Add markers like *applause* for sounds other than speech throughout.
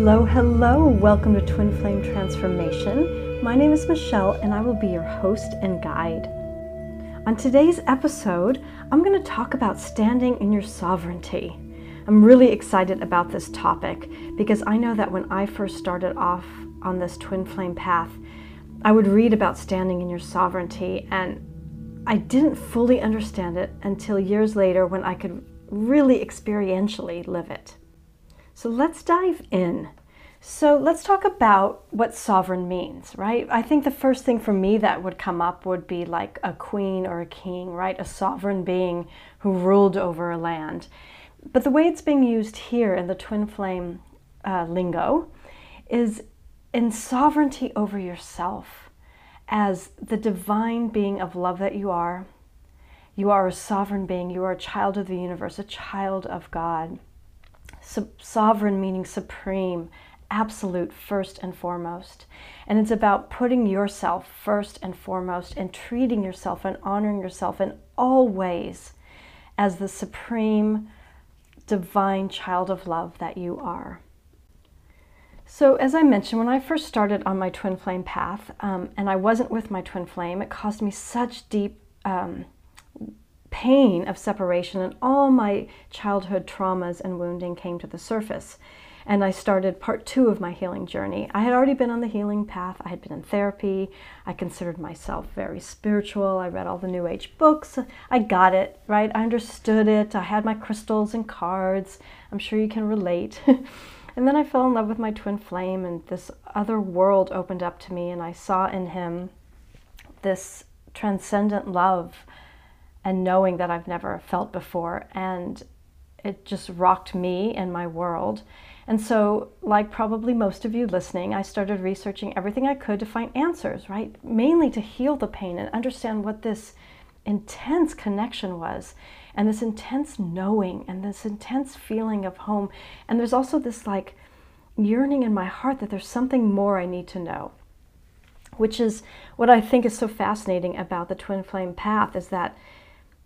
Hello, hello. Welcome to Twin Flame Transformation. My name is Michele, and I will be your host and guide. On today's episode, I'm going to talk about standing in your sovereignty. I'm really excited about this topic because I know that when I first started off on this twin flame path, I would read about standing in your sovereignty, and I didn't fully understand it until years later when I could really experientially live it. So let's dive in. So let's talk about what sovereign means, right? I think the first thing for me that would come up would be like a queen or a king, right? A sovereign being who ruled over a land. But the way it's being used here in the twin flame uh, lingo is in sovereignty over yourself as the divine being of love that you are. You are a sovereign being, you are a child of the universe, a child of God sovereign meaning supreme, absolute, first and foremost. And it's about putting yourself first and foremost and treating yourself and honoring yourself in all ways as the supreme, divine child of love that you are. So, as I mentioned, when I first started on my twin flame path, um, and I wasn't with my twin flame, it caused me such deep um, pain of separation and all my childhood traumas and wounding came to the surface. And I started part two of my healing journey. I had already been on the healing path. I had been in therapy. I considered myself very spiritual. I read all the New Age books. I got it, right? I understood it. I had my crystals and cards. I'm sure you can relate. *laughs* and then I fell in love with my twin flame, and this other world opened up to me, and I saw in him this transcendent love and knowing that I've never felt before. And it just rocked me and my world. And so, like probably most of you listening, I started researching everything I could to find answers, right? Mainly to heal the pain and understand what this intense connection was, and this intense knowing, and this intense feeling of home. And there's also this like yearning in my heart that there's something more I need to know, which is what I think is so fascinating about the twin flame path is that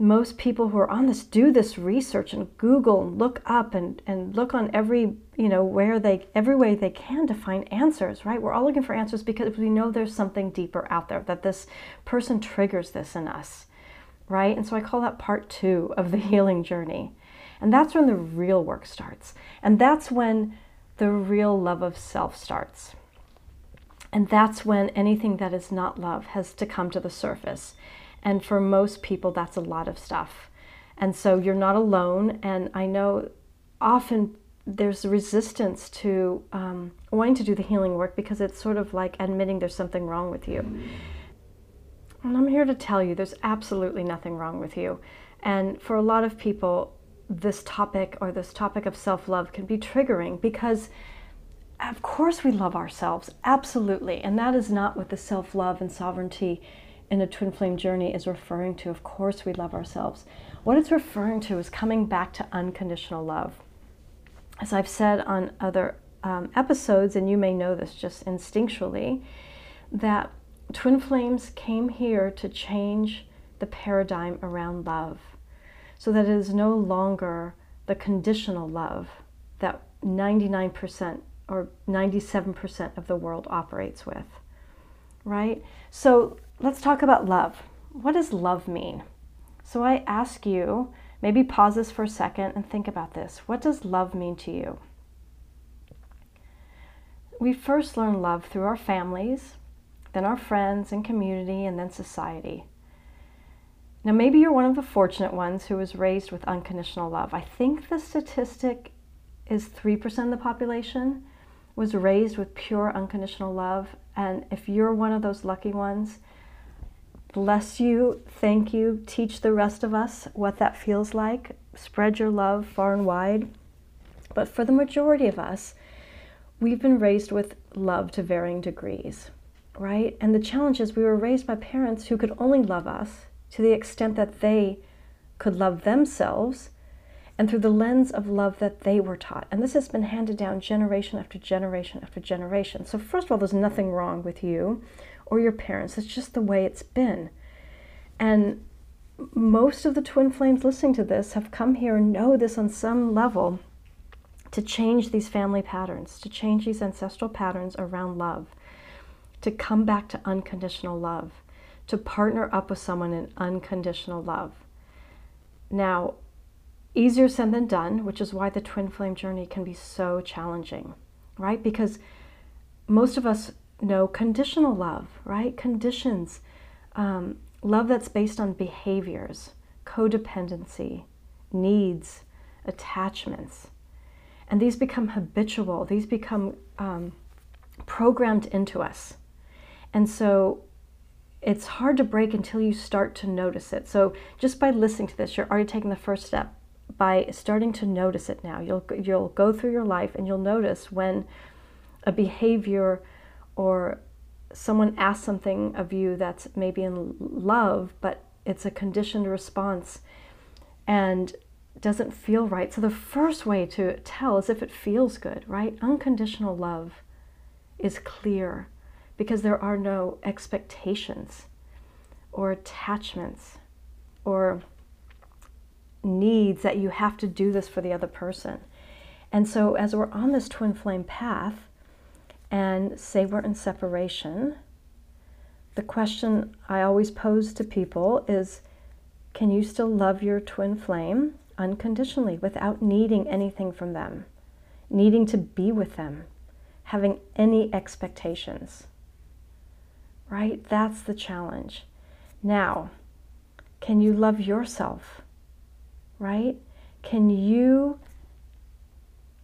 most people who are on this do this research and google and look up and, and look on every you know where they every way they can to find answers right? We're all looking for answers because we know there's something deeper out there that this person triggers this in us right? And so i call that part two of the *laughs* healing journey. And that's when the real work starts. And that's when the real love of self starts. And that's when anything that is not love has to come to the surface and for most people, that's a lot of stuff. And so you're not alone. And I know often there's resistance to um, wanting to do the healing work because it's sort of like admitting there's something wrong with you. And I'm here to tell you there's absolutely nothing wrong with you. And for a lot of people, this topic or this topic of self love can be triggering because, of course, we love ourselves, absolutely. And that is not what the self love and sovereignty in a twin flame journey is referring to. Of course, we love ourselves. What it's referring to is coming back to unconditional love. As I've said on other um, episodes, and you may know this just instinctually, that twin flames came here to change the paradigm around love so that it is no longer the conditional love that 99% or 97% of the world operates with. Right? So let's talk about love. What does love mean? So I ask you, maybe pause this for a second and think about this. What does love mean to you? We first learn love through our families, then our friends and community, and then society. Now, maybe you're one of the fortunate ones who was raised with unconditional love. I think the statistic is 3% of the population was raised with pure unconditional love. And if you're one of those lucky ones, bless you, thank you, teach the rest of us what that feels like. spread your love far and wide. But for the majority of us, we've been raised with love to varying degrees, right? And the challenge is we were raised by parents who could only love us to the extent that they could love themselves and through the lens of love that they were taught. And this has been handed down generation after generation after generation. So, first of all, there's nothing wrong with you or your parents, it's just the way it's been. And most of the twin flames listening to this have come here and know this on some level to change these family patterns, to change these ancestral patterns around love, to come back to unconditional love, to partner up with someone in unconditional love. Now, easier said than done, which is why the twin flame journey can be so challenging, right? Because most of us know conditional love, right? Conditions, um, love that's based on behaviors, codependency, needs, attachments. And these become habitual, these become um, programmed into us. And so it's hard to break until you start to notice it. So just by listening to this, you're already taking the first step by starting to notice it now. You'll you'll go through your life and you'll notice when a behavior or someone asks something of you that's maybe in love, but it's a conditioned response and doesn't feel right. So the first way to tell is if it feels good, right? Unconditional love is clear because there are no expectations or attachments or needs that you have to do this for the other person. And so, as we're on this twin flame path, and say we're in separation, the question I always pose to people is can you still love your twin flame unconditionally without needing anything from them, needing to be with them, having any expectations? Right? That's the challenge. Now, can you love yourself right? Can you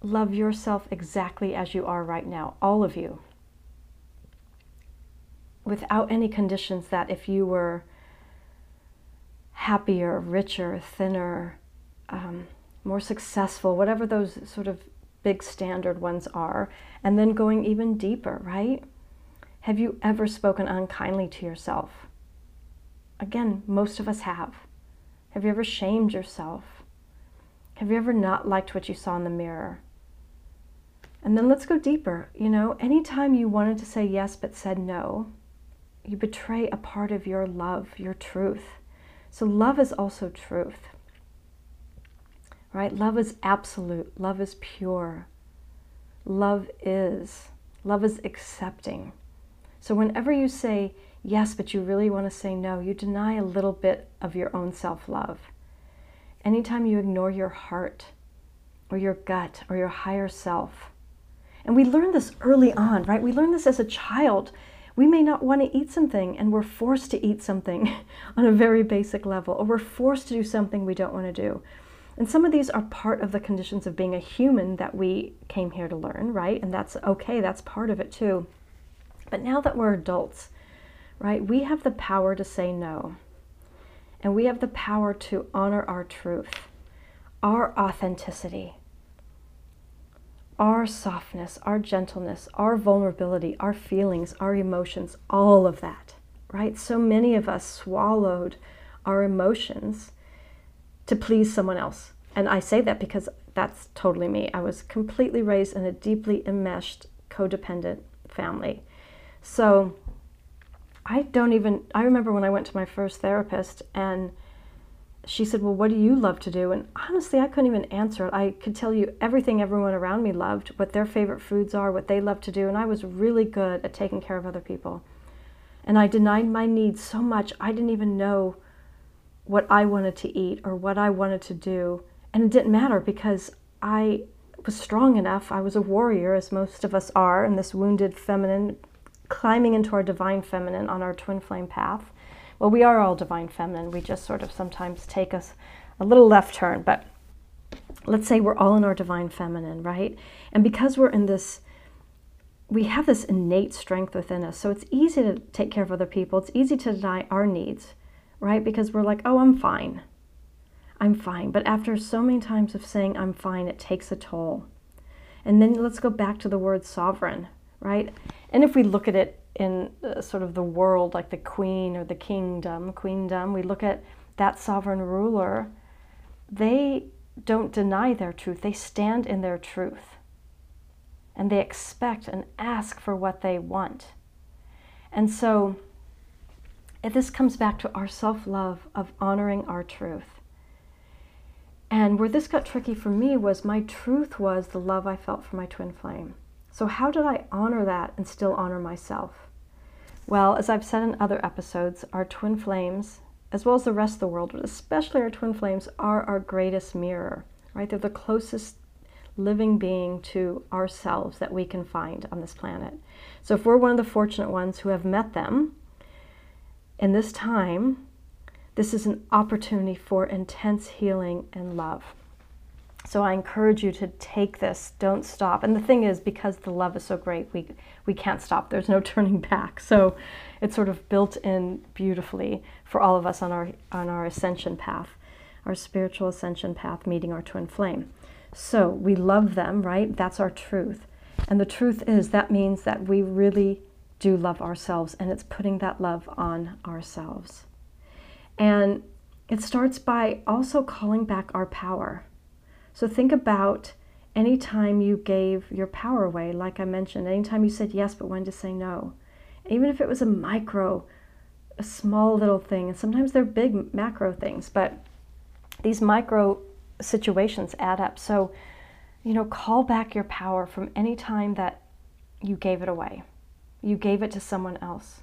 love yourself exactly as you are right now, all of you, without any conditions that if you were happier, richer, thinner, um, more successful, whatever those sort of big standard ones are, and then going even deeper, right? Have you ever spoken unkindly to yourself? Again, most of us have. Have you ever shamed yourself? Have you ever not liked what you saw in the mirror? And then let's go deeper. You know, anytime you wanted to say yes but said no, you betray a part of your love, your truth. So, love is also truth, right? Love is absolute, love is pure, love is, love is accepting. So, whenever you say yes, but you really want to say no, you deny a little bit of your own self love. Anytime you ignore your heart or your gut or your higher self, and we learn this early on, right? We learn this as a child. We may not want to eat something and we're forced to eat something *laughs* on a very basic level, or we're forced to do something we don't want to do. And some of these are part of the conditions of being a human that we came here to learn, right? And that's okay, that's part of it too. But now that we're adults, right, we have the power to say no. And we have the power to honor our truth, our authenticity, our softness, our gentleness, our vulnerability, our feelings, our emotions, all of that, right? So many of us swallowed our emotions to please someone else. And I say that because that's totally me. I was completely raised in a deeply enmeshed, codependent family. So I don't even, I remember when I went to my first therapist and she said, Well, what do you love to do? And honestly, I couldn't even answer it. I could tell you everything everyone around me loved, what their favorite foods are, what they love to do. And I was really good at taking care of other people. And I denied my needs so much, I didn't even know what I wanted to eat or what I wanted to do. And it didn't matter because I was strong enough. I was a warrior, as most of us are, in this wounded feminine climbing into our divine feminine on our twin flame path. Well, we are all divine feminine. We just sort of sometimes take us a little left turn, but let's say we're all in our divine feminine, right? And because we're in this, we have this innate strength within us. So it's easy to take care of other people. It's easy to deny our needs, right? Because we're like, oh, I'm fine. I'm fine. But after so many times of saying I'm fine, it takes a toll. And then let's go back to the word sovereign, right? And if we look at it in uh, sort of the world, like the queen or the kingdom, queendom, we look at that sovereign ruler, they don't deny their truth, they stand in their truth. And they expect and ask for what they want. And so, this comes back to our self love of honoring our truth. And where this got tricky for me was my truth was the love I felt for my twin flame. So, how did I honor that and still honor myself? Well, as I've said in other episodes, our twin flames, as well as the rest of the world, but especially our twin flames, are our greatest mirror, right? They're the closest living being to ourselves that we can find on this planet. So, if we're one of the fortunate ones who have met them in this time, this is an opportunity for intense healing and love. So I encourage you to take this. Don't stop. And the thing is, because the love is so great, we we can't stop. There's no *laughs* turning back. So it's sort of built in beautifully for all of us on our on our ascension path, our spiritual ascension path, meeting our twin flame. So we love them, right? That's our truth. And the truth is that means that we really do love ourselves, and it's putting that love on ourselves. And it starts by also calling back our power. So think about any time you gave your power away, like I mentioned, anytime you said yes but when to say no. Even if it was a micro, a small little thing, and sometimes they're big macro things, but these micro situations add up. So, you know, call back your power from any time that you gave it away. You gave it to someone else.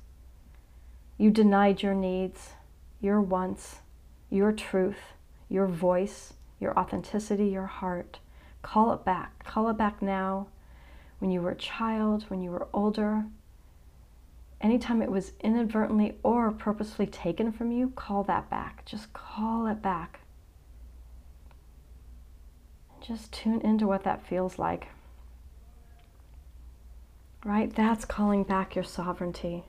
You denied your needs your wants, your truth, your voice, your authenticity, your heart. Call it back. Call it back now. When you were a child, when you were older, anytime it was inadvertently or purposefully taken from you, call that back. Just call it back. Just tune into what that feels like. Right? That's calling back your sovereignty.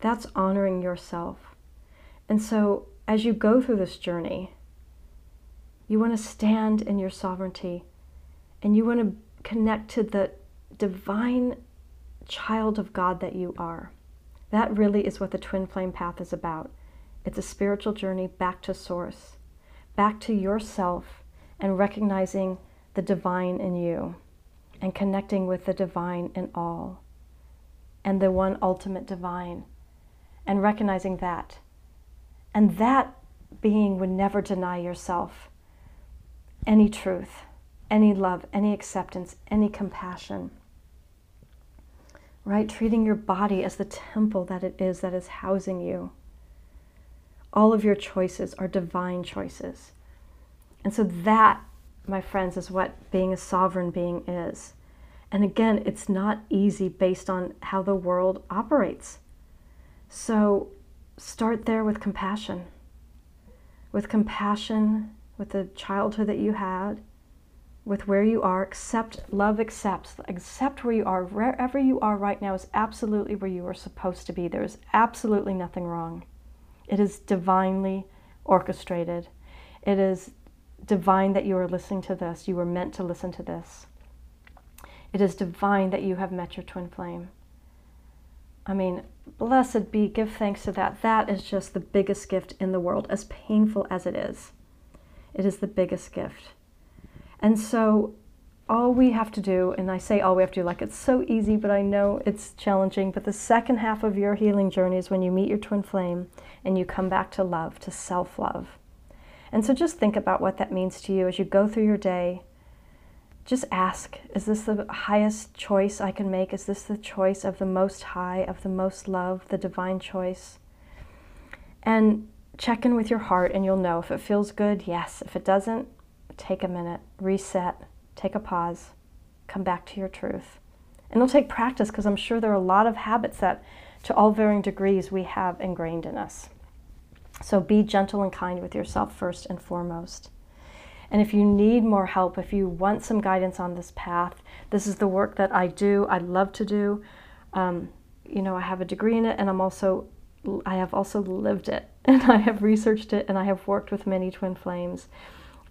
That's honoring yourself. And so, as you go through this journey, you want to stand in your sovereignty and you want to connect to the divine child of God that you are. That really is what the twin flame path is about. It's a spiritual journey back to source, back to yourself, and recognizing the divine in you and connecting with the divine in all and the one ultimate divine and recognizing that and that being would never deny yourself any truth, any love, any acceptance, any compassion. Right? Treating your body as the temple that it is that is housing you. All of your choices are divine choices. And so, that, my friends, is what being a sovereign being is. And again, it's not easy based on how the world operates. So, start there with compassion. With compassion, with the childhood that you had, with where you are. Accept, love accepts. Accept where you are. Wherever you are right now is absolutely where you are supposed to be. There is absolutely nothing wrong. It is divinely orchestrated. It is divine that you are listening to this. You were meant to listen to this. It is divine that you have met your twin flame. I mean, blessed be, give thanks to that. That is just the biggest gift in the world, as painful as it is. It is the biggest gift. And so, all we have to do, and I say all we have to do like it's so easy, but I know it's challenging. But the second half of your healing journey is when you meet your twin flame and you come back to love, to self love. And so, just think about what that means to you as you go through your day just ask is this the highest choice I can make? Is this the choice of the most high, of the most love, the divine choice? And check in with your heart, and you'll know if it feels good, yes. If it doesn't, take a minute, reset, take a pause, come back to your truth. And it'll take practice because I'm sure there are a lot of habits that, to all varying degrees, we have ingrained in us. So be gentle and kind with yourself first and foremost. And if you need more help, if you want some guidance on this path, this is the work that I do. I love to do. Um, you know, I have a degree in it, and I'm also I have also lived it. *laughs* and I have researched it and I have worked with many twin flames.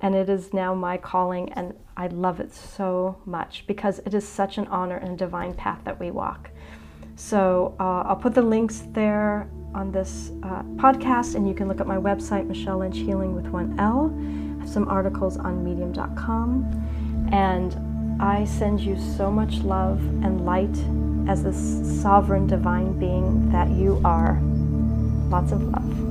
And it is now my calling, and I love it so much because it is such an honor and a divine path that we walk. So uh, I'll put the links there on this uh, podcast, and you can look at my website, Michele Lynch Healing with one L. I have some articles on medium.com. And I send you so much love and light as this sovereign divine being that you are. Lots of love.